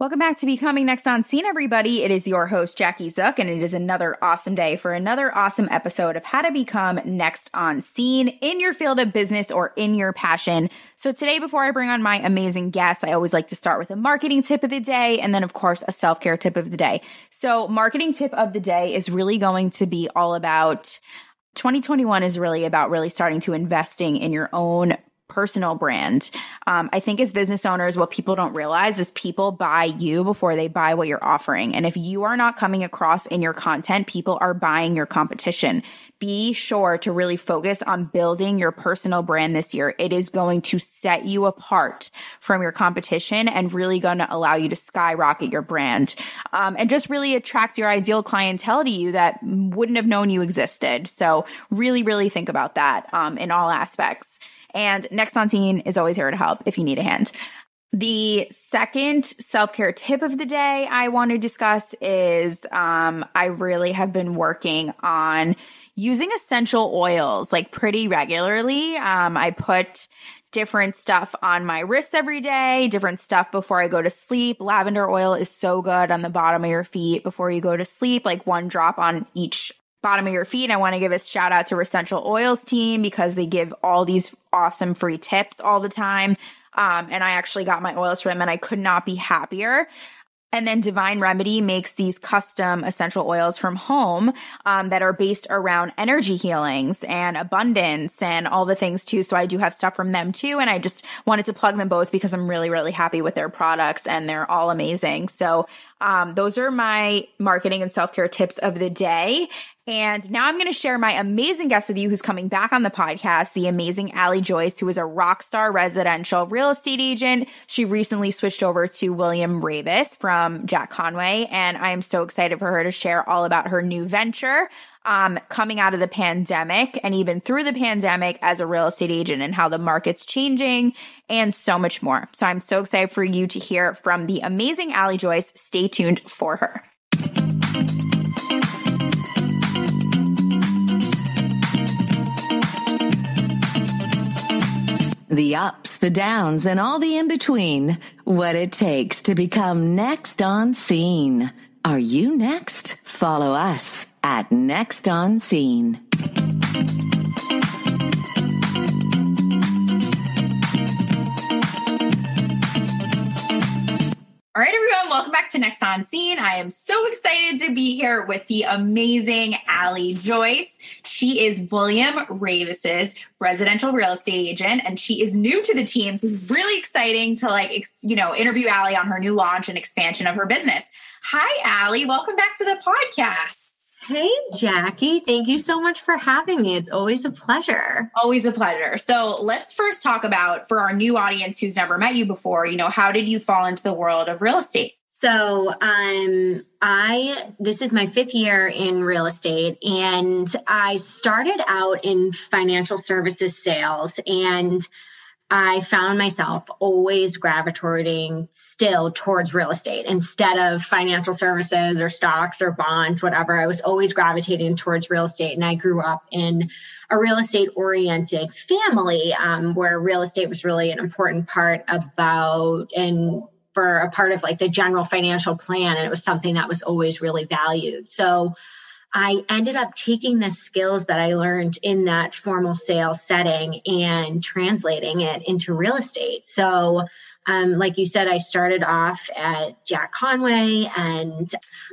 Welcome back to Becoming Next on Scene, everybody. It is your host, Jackie Zook, and it is another awesome day for another awesome episode of how to become next on scene in your field of business or in your passion. So today, before I bring on my amazing guests, I always like to start with a marketing tip of the day and then, of course, a self care tip of the day. So marketing tip of the day is really going to be all about 2021 is really about really starting to investing in your own personal brand. Um, I think as business owners, what people don't realize is people buy you before they buy what you're offering. And if you are not coming across in your content, people are buying your competition. Be sure to really focus on building your personal brand this year. It is going to set you apart from your competition and really going to allow you to skyrocket your brand um, and just really attract your ideal clientele to you that wouldn't have known you existed. So really, really think about that um, in all aspects. And Next on Scene is always here to help if you need a hand. The second self care tip of the day I want to discuss is um, I really have been working on using essential oils like pretty regularly. Um, I put different stuff on my wrists every day, different stuff before I go to sleep. Lavender oil is so good on the bottom of your feet before you go to sleep, like one drop on each bottom of your feet. I want to give a shout out to Essential Oils team because they give all these awesome free tips all the time. Um, and I actually got my oils from them and I could not be happier. And then Divine Remedy makes these custom essential oils from home um, that are based around energy healings and abundance and all the things too. So I do have stuff from them too. And I just wanted to plug them both because I'm really, really happy with their products and they're all amazing. So um, those are my marketing and self care tips of the day. And now I'm going to share my amazing guest with you who's coming back on the podcast, the amazing Allie Joyce, who is a rock star residential real estate agent. She recently switched over to William Raveis from Jack Conway. And I am so excited for her to share all about her new venture um, coming out of the pandemic and even through the pandemic as a real estate agent and how the market's changing and so much more. So I'm so excited for you to hear from the amazing Allie Joyce. Stay tuned for her. The ups, the downs, and all the in between. What it takes to become next on scene. Are you next? Follow us at Next on Scene. All right, everyone, welcome back to Next on Scene. I am so excited to be here with the amazing Allie Joyce. She is William Raveis's residential real estate agent, and she is new to the team. So this is really exciting to like, you know, interview Allie on her new launch and expansion of her business. Hi, Allie. Welcome back to the podcast. Hey, Jackie. Thank you so much for having me. It's always a pleasure. Always a pleasure. So, let's first talk about for our new audience who's never met you before, you know, how did you fall into the world of real estate? So, um, I this is my fifth year in real estate, and I started out in financial services sales, and I found myself always gravitating still towards real estate instead of financial services or stocks or bonds, whatever. I was always gravitating towards real estate. And I grew up in a real estate oriented family um, where real estate was really an important part about and for a part of like the general financial plan. And it was something that was always really valued. So, I ended up taking the skills that I learned in that formal sales setting and translating it into real estate. So, um, like you said, I started off at Jack Conway and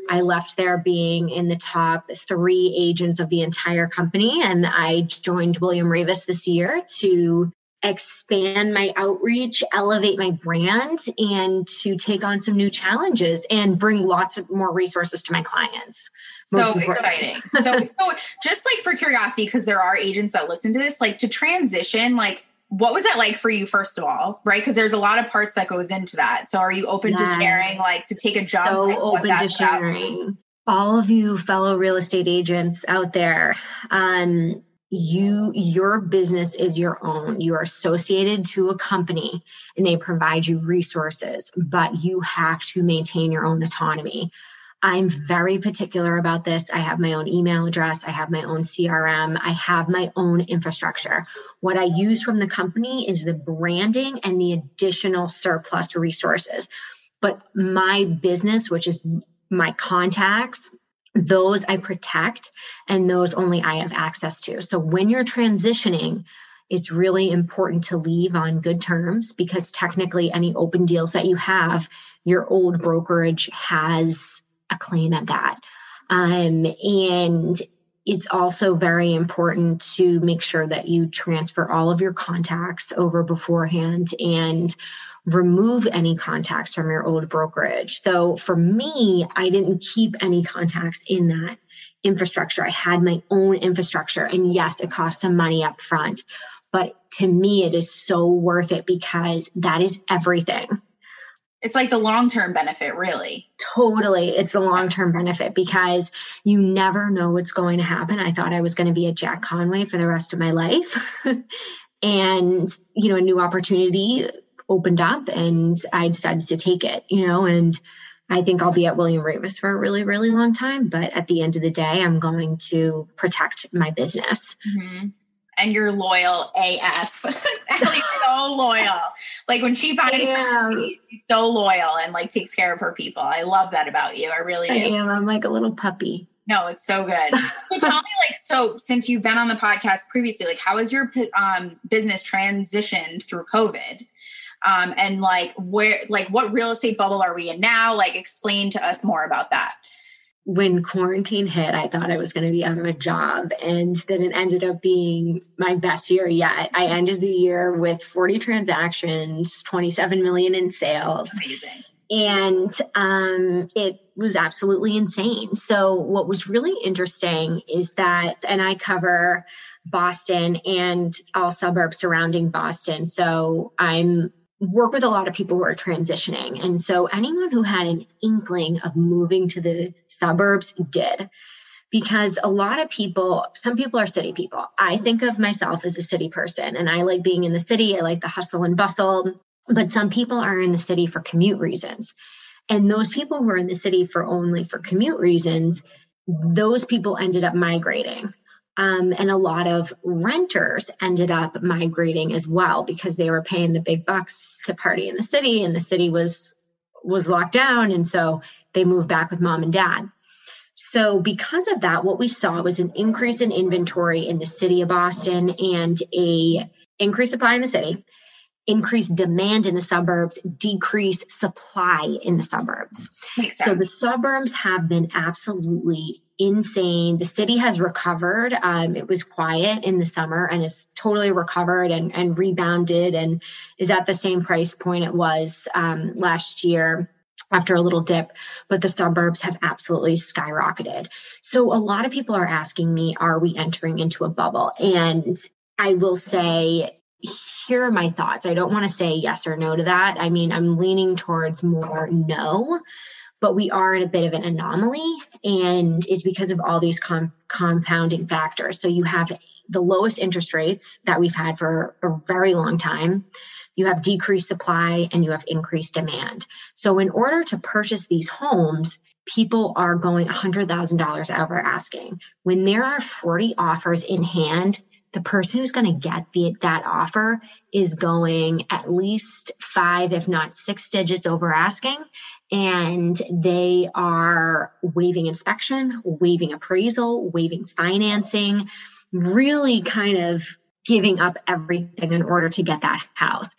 I left there being in the top three agents of the entire company. And I joined William Raveis this year to expand my outreach, elevate my brand, and to take on some new challenges and bring lots of more resources to my clients. So exciting. so, so just like for curiosity, because there are agents that listen to this, like to transition, like what was that like for you first of all right because there's a lot of parts that goes into that so are you open yes. to sharing like to take a job so like, open to sharing about? all of you fellow real estate agents out there um you your business is your own. You are associated to a company and they provide you resources but you have to maintain your own autonomy. I'm very particular about this. I have my own email address. I have my own crm i have my own infrastructure. What i use from the company is the branding and the additional surplus resources. But my business, which is my contacts, those I protect and those only I have access to. So when you're transitioning, it's really important to leave on good terms because technically any open deals that you have, your old brokerage has a claim at that. Um, and it's also very important to make sure that you transfer all of your contacts over beforehand and remove any contacts from your old brokerage. So for me, I didn't keep any contacts in that infrastructure. I had my own infrastructure. And yes, it cost some money up front. But to me, it is so worth it because that is everything. It's like the long term benefit, really. Totally. It's the long term benefit because you never know what's going to happen. I thought I was going to be a Jack Conway for the rest of my life. and, you know, a new opportunity opened up and I decided to take it, you know, and I think I'll be at William Raveis for a really, really long time. But at the end of the day, I'm going to protect my business. Mm-hmm. And you're loyal AF. Ellie's so loyal. Like when she finds somebody, she's so loyal and like takes care of her people. I love that about you. I really do. I am. I'm like a little puppy. No, it's so good. so tell me, like, so since you've been on the podcast previously, like, how has your um, business transitioned through COVID? um, and like where like what real estate bubble are we in now like explain to us more about that when quarantine hit, I thought I was going to be out of a job. And then it ended up being my best year yet. I ended the year with 40 transactions, 27 million in sales. Amazing. And um, it was absolutely insane. So, what was really interesting is that, and I cover Boston and all suburbs surrounding Boston. So, I'm work with a lot of people who are transitioning. And so anyone who had an inkling of moving to the suburbs did. Because a lot of people, some people are city people. I think of myself as a city person and I like being in the city. I like the hustle and bustle. But some people are in the city for commute reasons. And those people who are in the city for only for commute reasons, those people ended up migrating. Um, and a lot of renters ended up migrating as well because they were paying the big bucks to party in the city and the city was was locked down. And so they moved back with mom and dad. So because of that what we saw was an increase in inventory in the city of boston and a increased supply in the city. Increased demand in the suburbs, decreased supply in the suburbs. So the suburbs have been absolutely insane. The city has recovered. Um, it was quiet in the summer and is totally recovered and, and rebounded and is at the same price point it was um, last year after a little dip, but the suburbs have absolutely skyrocketed. So a lot of people are asking me, are we entering into a bubble? And I will say, here are my thoughts. I don't want to say yes or no to that. I mean, I'm leaning towards more no but we are in a bit of an anomaly and it's because of all these com- compounding factors. So you have the lowest interest rates that we've had for a very long time. You have decreased supply and you have increased demand. So in order to purchase these homes people are going $100000 over asking. When there are 40 offers in hand the person who's going to get the, that offer is going at least five, if not six digits over asking and they are waiving inspection, waiving appraisal, waiving financing, really kind of giving up everything in order to get that house.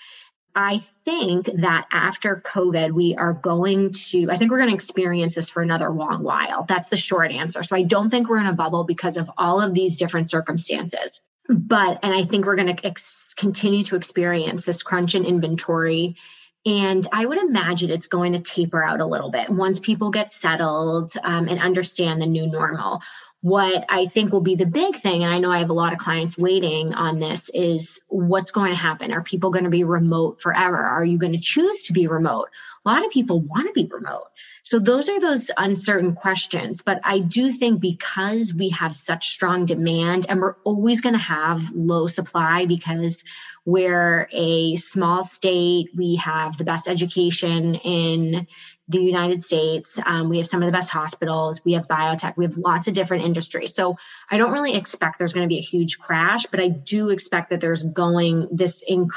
I think that after COVID, we are going to, I think we're going to experience this for another long while. That's the short answer. So I don't think we're in a bubble because of all of these different circumstances. But, and I think we're going to ex- continue to experience this crunch in inventory and I would imagine it's going to taper out a little bit once people get settled um, and understand the new normal. What I think will be the big thing, and I know I have a lot of clients waiting on this, is what's going to happen? Are people going to be remote forever? Are you going to choose to be remote? A lot of people want to be remote. So those are those uncertain questions. But I do think because we have such strong demand and we're always going to have low supply because we're a small state. We have the best education in the United States. Um, we have some of the best hospitals. We have biotech. We have lots of different industries. So I don't really expect there's going to be a huge crash, but I do expect that there's going this inc-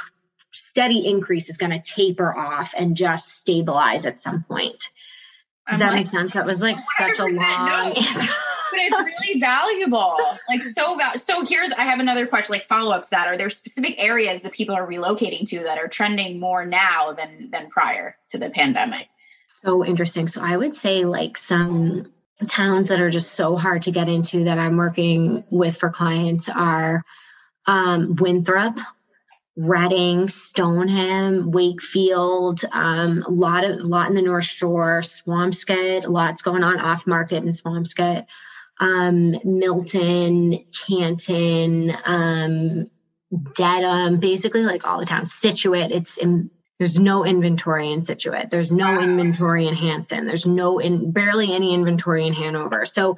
steady increase is going to taper off and just stabilize at some point. Does I'm that like, make sense? That was like such a long no. but it's really valuable. Like so val- so here's I have another question like follow-ups that. Are there specific areas that people are relocating to that are trending more now than than prior to the pandemic? So interesting. So I would say like some towns that are just so hard to get into that I'm working with for clients are um, Winthrop, Reading, Stoneham, Wakefield, um, a lot of lot in the North Shore, Swampscott, lots going on off market in Swampscott, um, Milton, Canton, um, Dedham, basically like all the towns. Scituate, it's in, there's no inventory in Scituate. There's no inventory in Hanson. There's no in barely any inventory in Hanover. So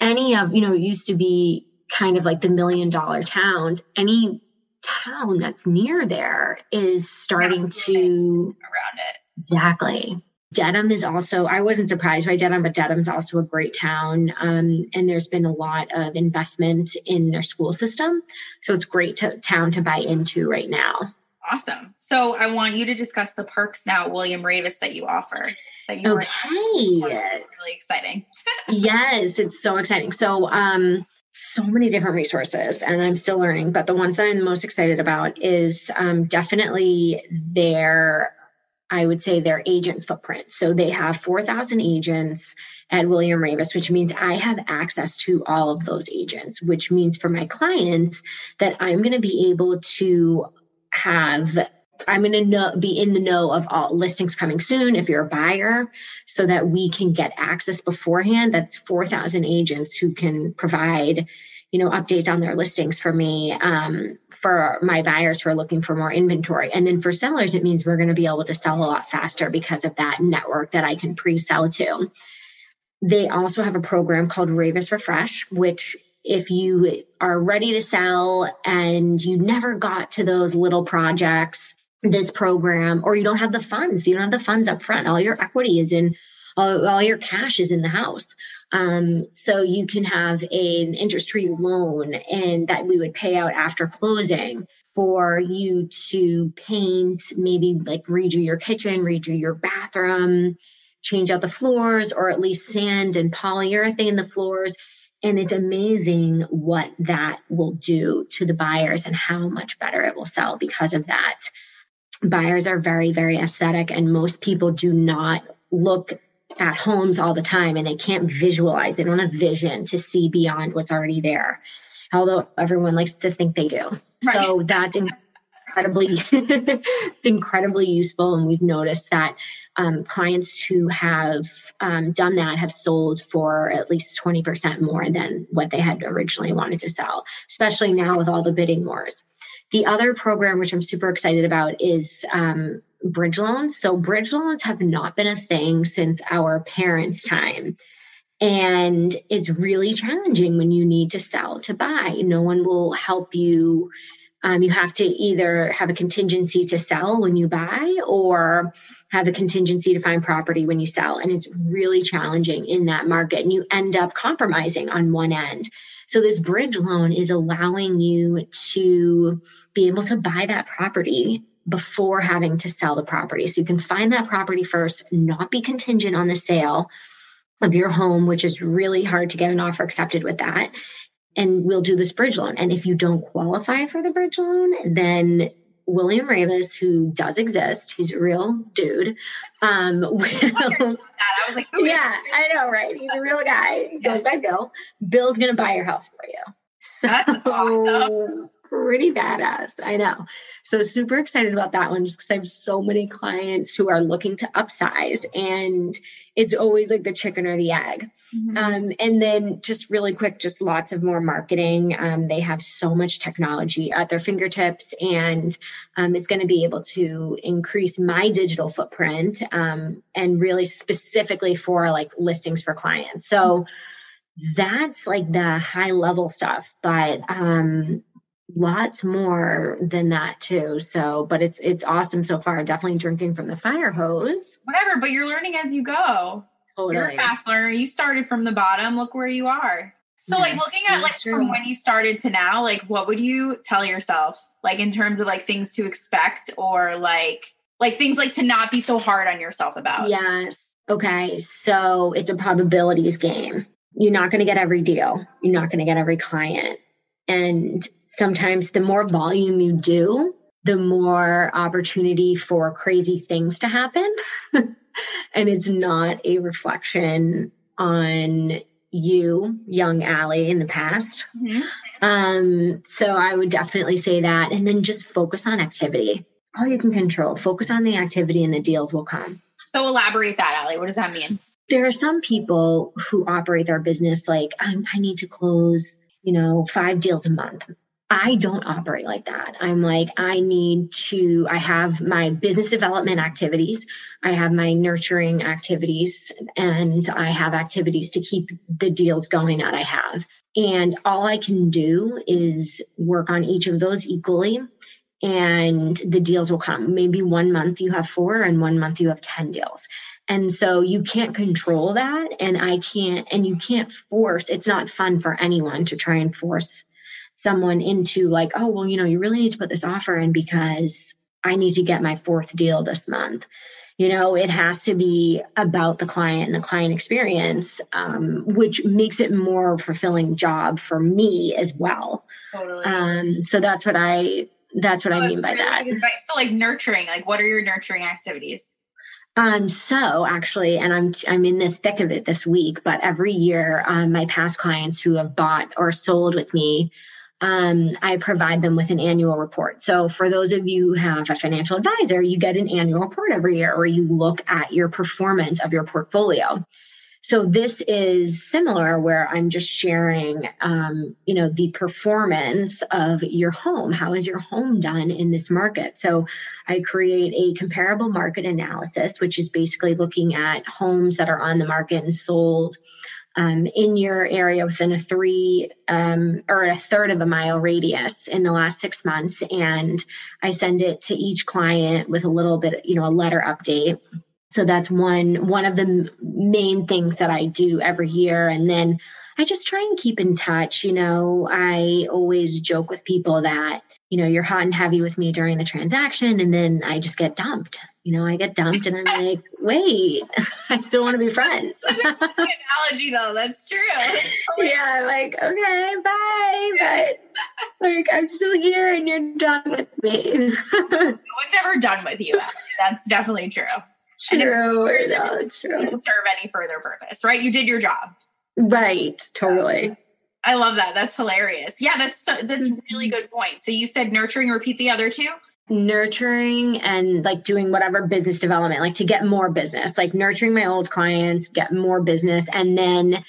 any of you know used to be kind of like the million dollar towns. Any town that's near there is starting to around it. Exactly. Dedham is also, I wasn't surprised by Dedham, but Dedham's also a great town. Um, and there's been a lot of investment in their school system. So it's great to, town to buy into right now. Awesome. So I want you to discuss the perks now, William Raveis, that you offer. That you okay. It's really exciting. yes, it's so exciting. So, um, so many different resources and i'm still learning but the ones that i'm most excited about is um, definitely their i would say their agent footprint. So they have 4000 agents at william raveis which means i have access to all of those agents which means for my clients that i'm going to be able to have I'm going to know, be in the know of all listings coming soon if you're a buyer so that we can get access beforehand. That's 4,000 agents who can provide, you know, updates on their listings for me, um, for my buyers who are looking for more inventory. And then for sellers, it means we're going to be able to sell a lot faster because of that network that I can pre sell to. They also have a program called Raveis Refresh, which if you are ready to sell and you never got to those little projects this program or you don't have the funds you don't have the funds up front. All your equity is in all, all your cash is in the house. Um, so you can have an interest free loan and that we would pay out after closing for you to paint maybe like redo your kitchen redo your bathroom change out the floors or at least sand and polyurethane the floors. And it's amazing what that will do to the buyers and how much better it will sell because of that buyers are very, very aesthetic, and most people do not look at homes all the time and they can't visualize, they don't have vision to see beyond what's already there. Although everyone likes to think they do. Right. So that's incredibly it's incredibly useful and we've noticed that um, clients who have um, done that have sold for at least 20% more than what they had originally wanted to sell especially now with all the bidding wars the other program, which I'm super excited about, is um, bridge loans. So, bridge loans have not been a thing since our parents' time. And it's really challenging when you need to sell to buy. No one will help you. Um, you have to either have a contingency to sell when you buy or have a contingency to find property when you sell. And it's really challenging in that market. And you end up compromising on one end. So this bridge loan is allowing you to be able to buy that property before having to sell the property. So you can find that property first, not be contingent on the sale of your home, which is really hard to get an offer accepted with that. And we'll do this bridge loan. And if you don't qualify for the bridge loan, then William Raveis, who does exist, he's a real dude. Um, will, I was like, yeah, I know, right? He's a real guy. Goes by Bill. Bill's gonna buy your house for you. So, That's awesome. Pretty badass. I know. So super excited about that one just because I have so many clients who are looking to upsize and it's always like the chicken or the egg. Mm-hmm. Um, and then just really quick, just lots of more marketing. Um, they have so much technology at their fingertips, and um, it's going to be able to increase my digital footprint um, and really specifically for like listings for clients. So that's like the high level stuff, but um, lots more than that too. So, but it's it's awesome so far. Definitely drinking from the fire hose. Whatever, but you're learning as you go. Totally. You're a fast learner. You started from the bottom. Look where you are. So, like looking at like from when you started to now, like what would you tell yourself, like in terms of like things to expect or like like things like to not be so hard on yourself about? Yes. Okay. So it's a probabilities game. You're not going to get every deal. You're not going to get every client. And sometimes the more volume you do, the more opportunity for crazy things to happen. and it's not a reflection on you, young Allie, in the past. Mm-hmm. Um, so I would definitely say that. And then just focus on activity. All you can control. Focus on the activity and the deals will come. So elaborate that, Allie. What does that mean? There are some people who operate their business like, I, I need to close, you know, five deals a month. I don't operate like that. I'm like, I need to, I have my business development activities, I have my nurturing activities, and I have activities to keep the deals going that I have. And all I can do is work on each of those equally, and the deals will come. Maybe one month you have four, and one month you have 10 deals. And so you can't control that. And I can't, and you can't force, it's not fun for anyone to try and force someone into like, oh, well, you know, you really need to put this offer in because I need to get my fourth deal this month. You know, it has to be about the client and the client experience, um, which makes it more fulfilling job for me as well. Totally. Um, so that's what I that's what oh, I mean by really that. So like nurturing, like what are your nurturing activities? Um, so actually, and I'm I'm in the thick of it this week, but every year, um, my past clients who have bought or sold with me um, I provide them with an annual report. So, for those of you who have a financial advisor, you get an annual report every year where you look at your performance of your portfolio. So, this is similar where I'm just sharing, um, you know, the performance of your home. How is your home done in this market? So, I create a comparable market analysis, which is basically looking at homes that are on the market and sold um, in your area within a three um, or a third of a mile radius in the last six months. And I send it to each client with a little bit, you know, a letter update. So that's one one of the main things that I do every year. And then I just try and keep in touch. You know, I always joke with people that you know, you're hot and heavy with me during the transaction, and then I just get dumped. You know, I get dumped, and I'm like, wait, I still want to be friends. analogy, though, that's true. Oh, yeah, like okay, bye, but like I'm still here, and you're done with me. no one's ever done with you. That's definitely true. True, no, it's true. Serve any further purpose, right? You did your job. Right, totally. I love that. That's hilarious. Yeah, that's so, that's really mm-hmm. good point. So you said nurturing. Repeat the other two. Nurturing and like doing whatever business development, like to get more business, like nurturing my old clients, get more business, and then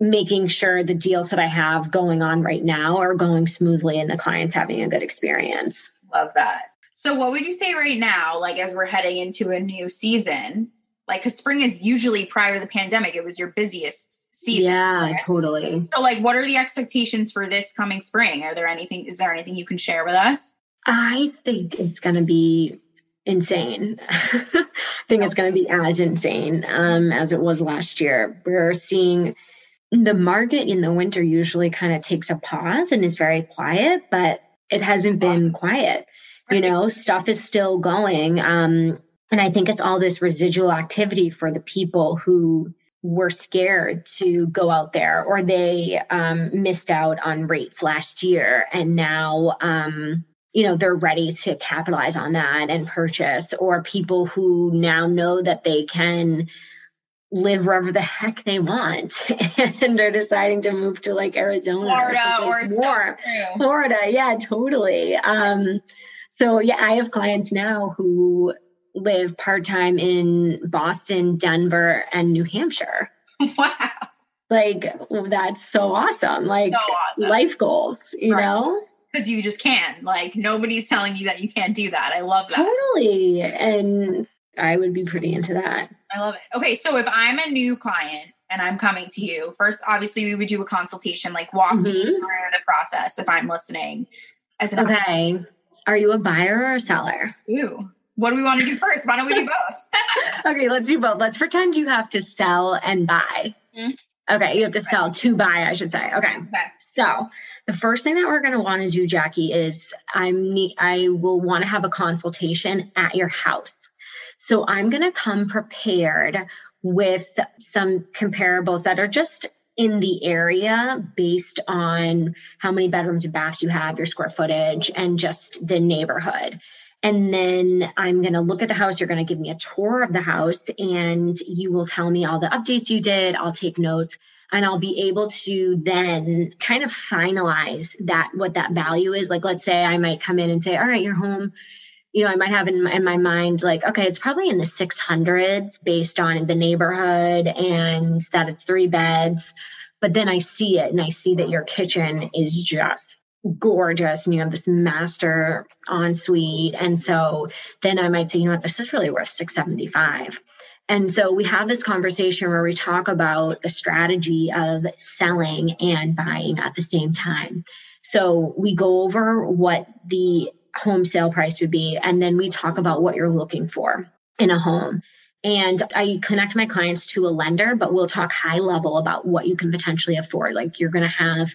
making sure the deals that I have going on right now are going smoothly and the clients having a good experience. Love that. So, what would you say right now, like as we're heading into a new season? Like, because spring is usually prior to the pandemic, it was your busiest season. Yeah, right? totally. So like what are the expectations for this coming spring? Are there anything is there anything you can share with us? I think it's going to be insane. I think it's going to be as insane um, as it was last year. We're seeing the market in the winter usually kind of takes a pause and is very quiet, but it hasn't been quiet. You know, stuff is still going. Um, and I think it's all this residual activity for the people who were scared to go out there or they um, missed out on rates last year and now um, you know they're ready to capitalize on that and purchase or people who now know that they can live wherever the heck they want and they're deciding to move to like arizona florida or, or more so florida yeah totally um, so yeah i have clients now who live part time in Boston, Denver, and New Hampshire. Wow. Like, that's so awesome. Like, so awesome. life goals, you right. know? Because you just can. Like, nobody's telling you that you can't do that. I love that. Totally. And I would be pretty into that. I love it. Okay. So, if I'm a new client, and I'm coming to you. First, obviously, we would do a consultation, like walk mm-hmm. me through the process if I'm listening. As an okay, are you a buyer or a seller? Ooh, what do we want to do first? Why don't we do both? okay, let's do both. Let's pretend you have to sell and buy. Mm-hmm. Okay, you have to sell to buy, I should say. Okay. Okay. So the first thing that we're going to want to do, Jackie, is I'm I will want to have a consultation at your house. So I'm going to come prepared with some comparables that are just in the area based on how many bedrooms and baths you have, your square footage, and just the neighborhood. And then I'm going to look at the house. You're going to give me a tour of the house and you will tell me all the updates you did. I'll take notes and I'll be able to then kind of finalize that, what that value is. Like, let's say I might come in and say, all right, your home, you know, I might have in my, in my mind, like, okay, it's probably in the 600s based on the neighborhood and that it's three beds. But then I see it and I see that your kitchen is just gorgeous and you have this master ensuite. And so then I might say, you know what, this is really worth 675. And so we have this conversation where we talk about the strategy of selling and buying at the same time. So we go over what the home sale price would be, and then we talk about what you're looking for in a home. And I connect my clients to a lender, but we'll talk high level about what you can potentially afford. Like you're going to have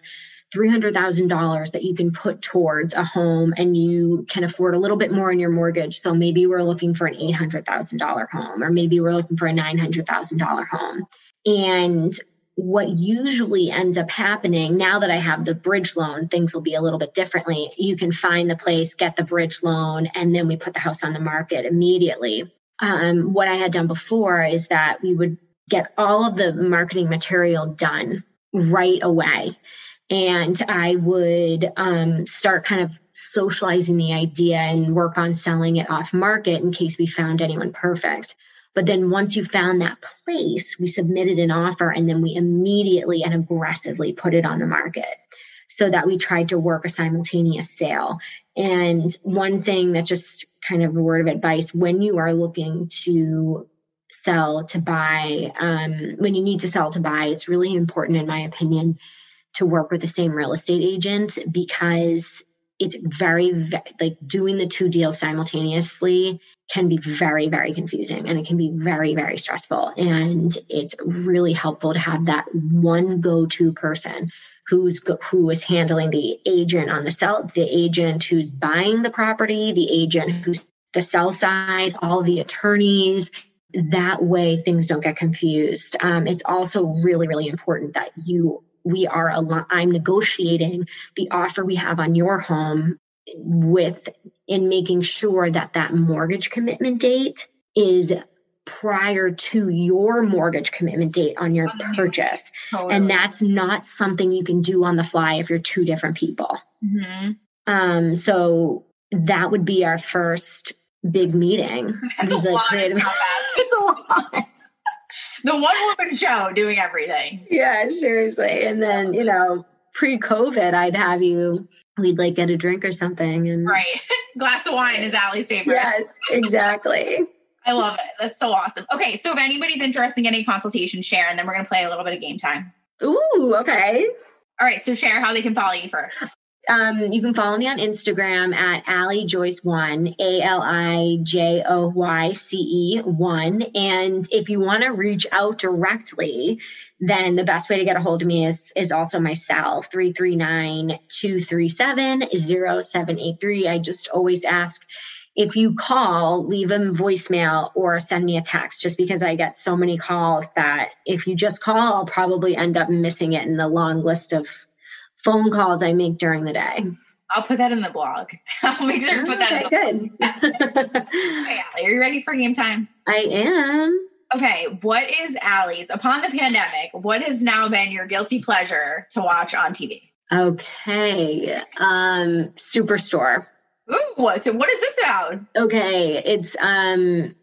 $300,000 that you can put towards a home and you can afford a little bit more in your mortgage. So maybe we're looking for an $800,000 home, or maybe we're looking for a $900,000 home. And what usually ends up happening now that I have the bridge loan, things will be a little bit differently. You can find the place, get the bridge loan, and then we put the house on the market immediately. Um, what I had done before is that we would get all of the marketing material done right away and I would um, start kind of socializing the idea and work on selling it off market in case we found anyone perfect. But then once you found that place, we submitted an offer and then we immediately and aggressively put it on the market so that we tried to work a simultaneous sale. And one thing that just kind of a word of advice when you are looking to sell to buy, um, when you need to sell to buy, it's really important, in my opinion, to work with the same real estate agent because it's very like doing the two deals simultaneously can be very very confusing and it can be very very stressful. And it's really helpful to have that one go-to person who's who is handling the agent on the sell the agent who's buying the property the agent who's the sell side all the attorneys. That way things don't get confused. Um, it's also really really important that you we are i'm negotiating the offer we have on your home with in making sure that that mortgage commitment date is prior to your mortgage commitment date on your purchase. Totally. and that's not something you can do on the fly if you're two different people. Mm-hmm. um, so that would be our first big meeting. It's a, lot, it's a lot the one woman show doing everything. Yeah, seriously. And then, you know, pre COVID, I'd have you, we'd like get a drink or something. And right. Glass of wine is Allie's favorite. Yes, exactly. I love it. That's so awesome. Okay. So if anybody's interested in getting a consultation, share, and then we're going to play a little bit of game time. Ooh, okay. All right. So share how they can follow you first. Um, you can follow me on Instagram at Ali Joyce One, A L I J O Y C E One. And if you want to reach out directly, then the best way to get a hold of me is is also my cell 339-237-0783. I just always ask if you call, leave a voicemail or send me a text just because I get so many calls that if you just call, I'll probably end up missing it in the long list of phone calls I make during the day. I'll put that in the blog. I'll make sure to put that okay, in the good. hey, Allie, are you ready for game time? I am. Okay, what is Allie's upon the pandemic? What has now been your guilty pleasure to watch on TV? Okay, um, Superstore. Ooh, what? What is this about? Okay, it's um,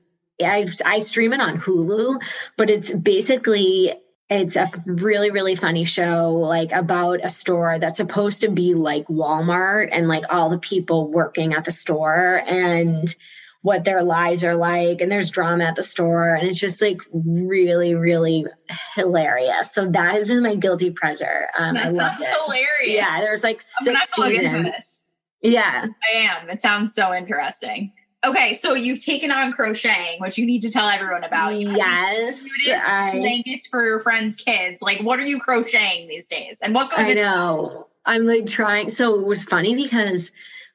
I I stream it on Hulu, but it's basically it's a really really funny show like about a store that's supposed to be like Walmart and like all the people working at the store and what their lives are like and there's drama at the store and it's just like really really hilarious. So that has been my guilty pleasure. Um that I love it. hilarious. Yeah there's like six seasons. yeah. I am. It sounds so interesting Okay, so you've taken on crocheting, which you need to tell everyone about. You yes, I, blankets for your friends' kids. Like, what are you crocheting these days? And what goes? Into it? I know. I'm like trying. So it was funny because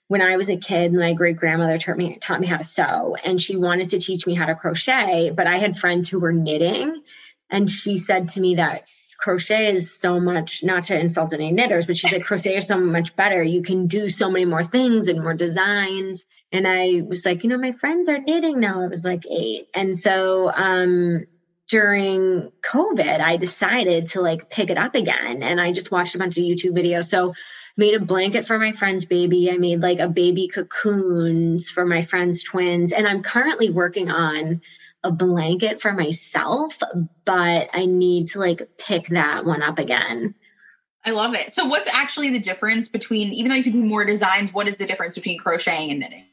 when I was a kid, my great grandmother taught me taught me how to sew, and she wanted to teach me how to crochet. But I had friends who were knitting, and she said to me that crochet is so much not to insult any knitters, but she said crochet is so much better. You can do so many more things and more designs. And I was like, you know, my friends are knitting now. I was like eight. And so um during COVID, I decided to like pick it up again. And I just watched a bunch of YouTube videos. So made a blanket for my friend's baby. I made like a baby cocoons for my friend's twins. And I'm currently working on a blanket for myself, but I need to like pick that one up again. I love it. So what's actually the difference between even though you can do more designs, what is the difference between crocheting and knitting?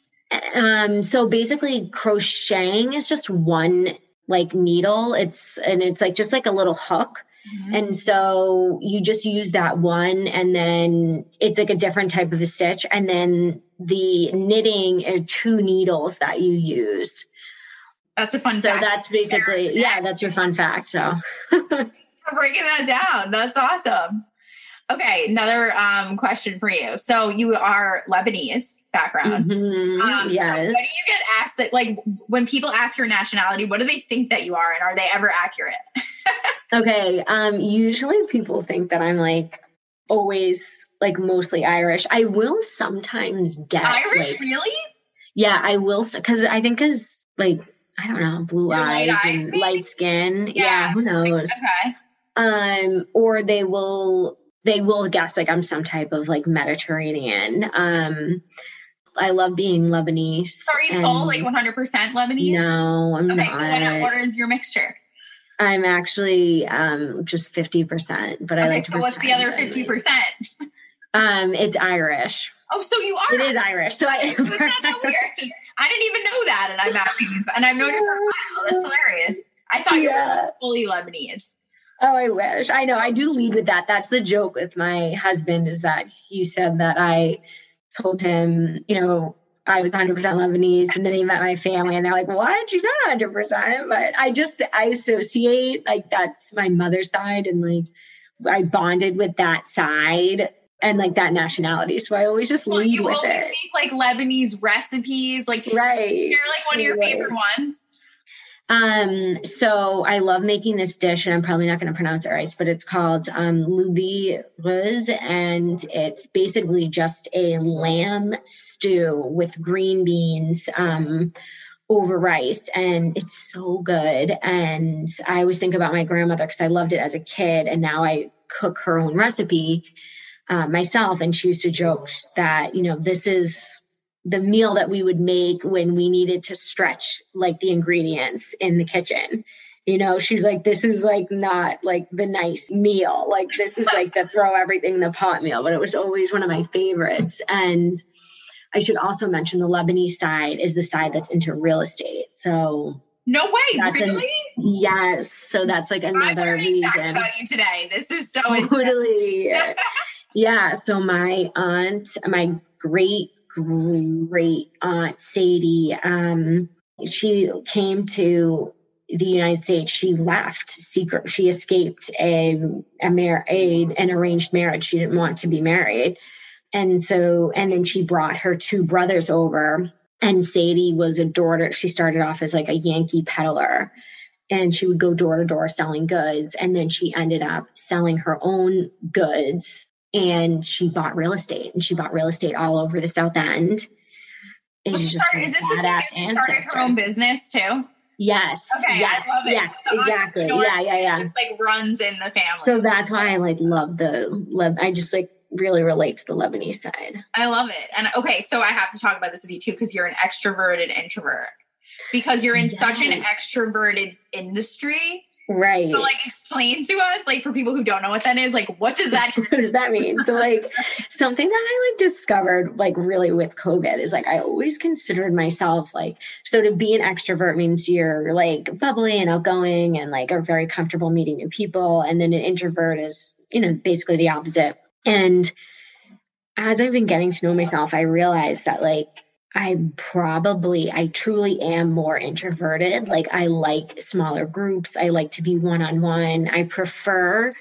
Um, so basically crocheting is just one like needle. It's and it's like just like a little hook. Mm-hmm. And so you just use that one and then it's like a different type of a stitch. And then the knitting are two needles that you use. That's a fun so fact. that's basically, yeah, that's your fun fact. So for breaking that down. That's awesome. Okay, another um, question for you. So you are Lebanese background. Mm-hmm. Um, yes. So when do you get asked that, like, when people ask your nationality, what do they think that you are, and are they ever accurate? okay. Um, usually people think that I'm like always like mostly Irish. I will sometimes get Irish. Like, really? Yeah, I will because I think because like I don't know, blue eyes, eyes and light skin. Yeah. yeah, who knows? Okay. Um, or they will they will guess like I'm some type of like Mediterranean. Um, I love being Lebanese. Are you full like 100% Lebanese? No, I'm okay, not. so what, what is your mixture? I'm actually um, just 50%, but I like so what's the other 50%? Um, it's Irish. Oh, so you are? It is Irish. So I, Isn't that weird? I didn't even know that, and I'm asking these, and I've known you for a while. That's hilarious. I thought yeah. you were fully Lebanese. Oh, I wish. I know. I do lead with that. That's the joke with my husband is that he said that I told him, you know, I was 100% Lebanese, and then he met my family, and they're like, "What? She's not 100%." But I just I associate like that's my mother's side, and like I bonded with that side and like that nationality. So I always just lead you with always it. Make like Lebanese recipes, like right. You're like one of your favorite ones. Um, so I love making this dish, and I'm probably not going to pronounce it right, but it's called um, lubi ruz, and it's basically just a lamb stew with green beans um, over rice, and it's so good. And I always think about my grandmother because I loved it as a kid, and now I cook her own recipe uh, myself, and she used to joke that you know this is the meal that we would make when we needed to stretch like the ingredients in the kitchen. You know, she's like, this is like not like the nice meal. Like, this is like the throw everything in the pot meal, but it was always one of my favorites. And I should also mention the Lebanese side is the side that's into real estate. So, no way, really? An, yes. So that's like another reason. about you today. This is so totally. yeah. So my aunt, my great great aunt Sadie. Um, she came to the United States. She left secret. She escaped a a, mar- an arranged marriage. She didn't want to be married, and so and then she brought her two brothers over. And Sadie was a daughter. She started off as like a Yankee peddler, and she would go door to door selling goods. And then she ended up selling her own goods and she bought real estate and she bought real estate all over the South End. And she's just is this the same started her own business too? Yes. Okay. Yes. Yes. So exactly. Yeah. Yeah. Yeah. Just like runs in the family. So that's why I like love the love. I just like really relate to the Lebanese side. I love it. And okay, so I have to talk about this with you too because you're an extroverted introvert. Because you're in yes. such an extroverted industry Right. So like explain to us, like for people who don't know what that is, like what does that what does that mean? So like something that I like discovered like really with COVID is like I always considered myself like so to be an extrovert means you're like bubbly and outgoing and like are very comfortable meeting new people. And then an introvert is, you know, basically the opposite. And as I've been getting to know myself, I realized that like I probably, I truly am more introverted. Like, I like smaller groups. I like to be one on one. I prefer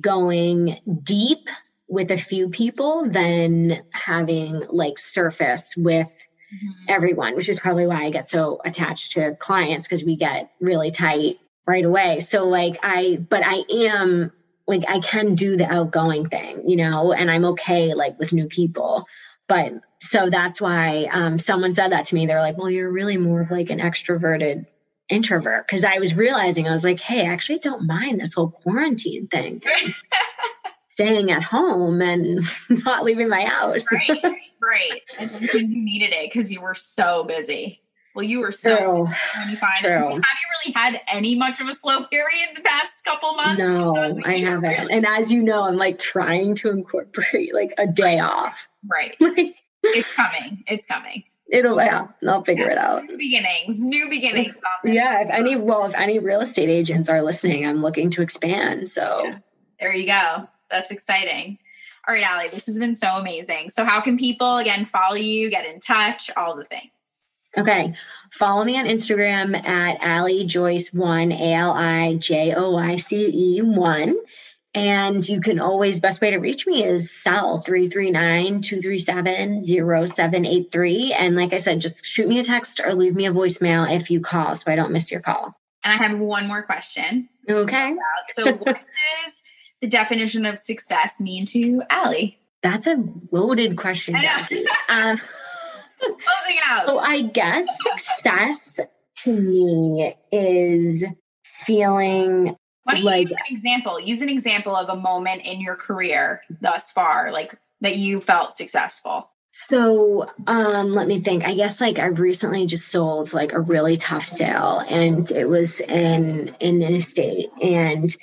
going deep with a few people than having like surface with mm-hmm. everyone, which is probably why I get so attached to clients because we get really tight right away. So, like, I, but I am like, I can do the outgoing thing, you know, and I'm okay like with new people. But so that's why um, someone said that to me. They're like, well, you're really more of like an extroverted introvert. Cause I was realizing, I was like, hey, I actually don't mind this whole quarantine thing. Staying at home and not leaving my house. right, right. And you needed it because you were so busy. Well, you were so True. True. Have you really had any much of a slow period the past couple months? No, I haven't. Really? And as you know, I'm like trying to incorporate like a day off. Right. like, it's coming. It's coming. It'll yeah, I'll figure yeah. it out. New beginnings, new beginnings. yeah, if any well, if any real estate agents are listening, I'm looking to expand. So yeah. there you go. That's exciting. All right, Allie, this has been so amazing. So how can people again follow you, get in touch, all the things? Okay. Follow me on Instagram at Allie Joyce one, A L I J O Y C E one. And you can always, best way to reach me is cell 339 237 0783. And like I said, just shoot me a text or leave me a voicemail if you call so I don't miss your call. And I have one more question. Okay. So, what does the definition of success mean to Allie? That's a loaded question, Jackie. um, Closing out. So I guess success to me is feeling Why don't like, you use an example? Use an example of a moment in your career thus far, like that you felt successful. So um, let me think. I guess like I recently just sold like a really tough sale, and it was in in an estate, and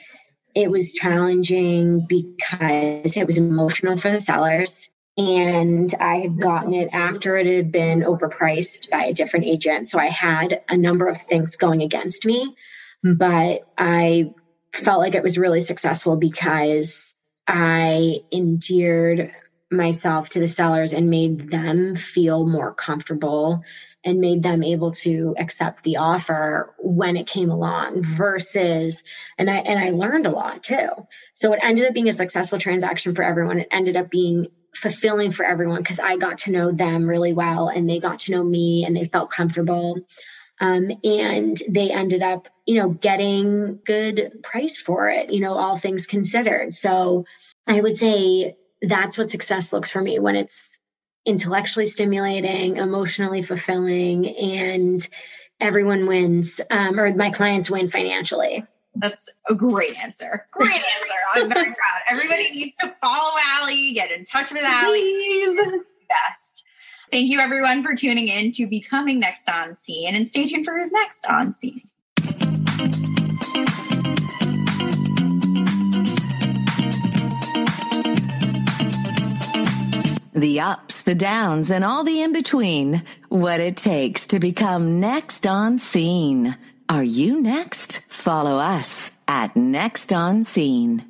it was challenging because it was emotional for the sellers and I had gotten it after it had been overpriced by a different agent. So I had a number of things going against me, but I felt like it was really successful because I endeared myself to the sellers and made them feel more comfortable and made them able to accept the offer when it came along versus and I and I learned a lot too. So it ended up being a successful transaction for everyone. It ended up being fulfilling for everyone because I got to know them really well and they got to know me and they felt comfortable. Um, and they ended up, you know, getting good price for it, you know, all things considered. So I would say that's what success looks for me when it's intellectually stimulating, emotionally fulfilling, and everyone wins, um, or my clients win financially. That's a great answer. Great answer. I'm very proud. Everybody needs to follow Allie, get in touch with Allie. Please. Best. Thank you, everyone, for tuning in to Becoming Next on Scene and stay tuned for his next on scene. The ups, the downs, and all the in between. What it takes to become next on scene. Are you next? Follow us at Next on Scene.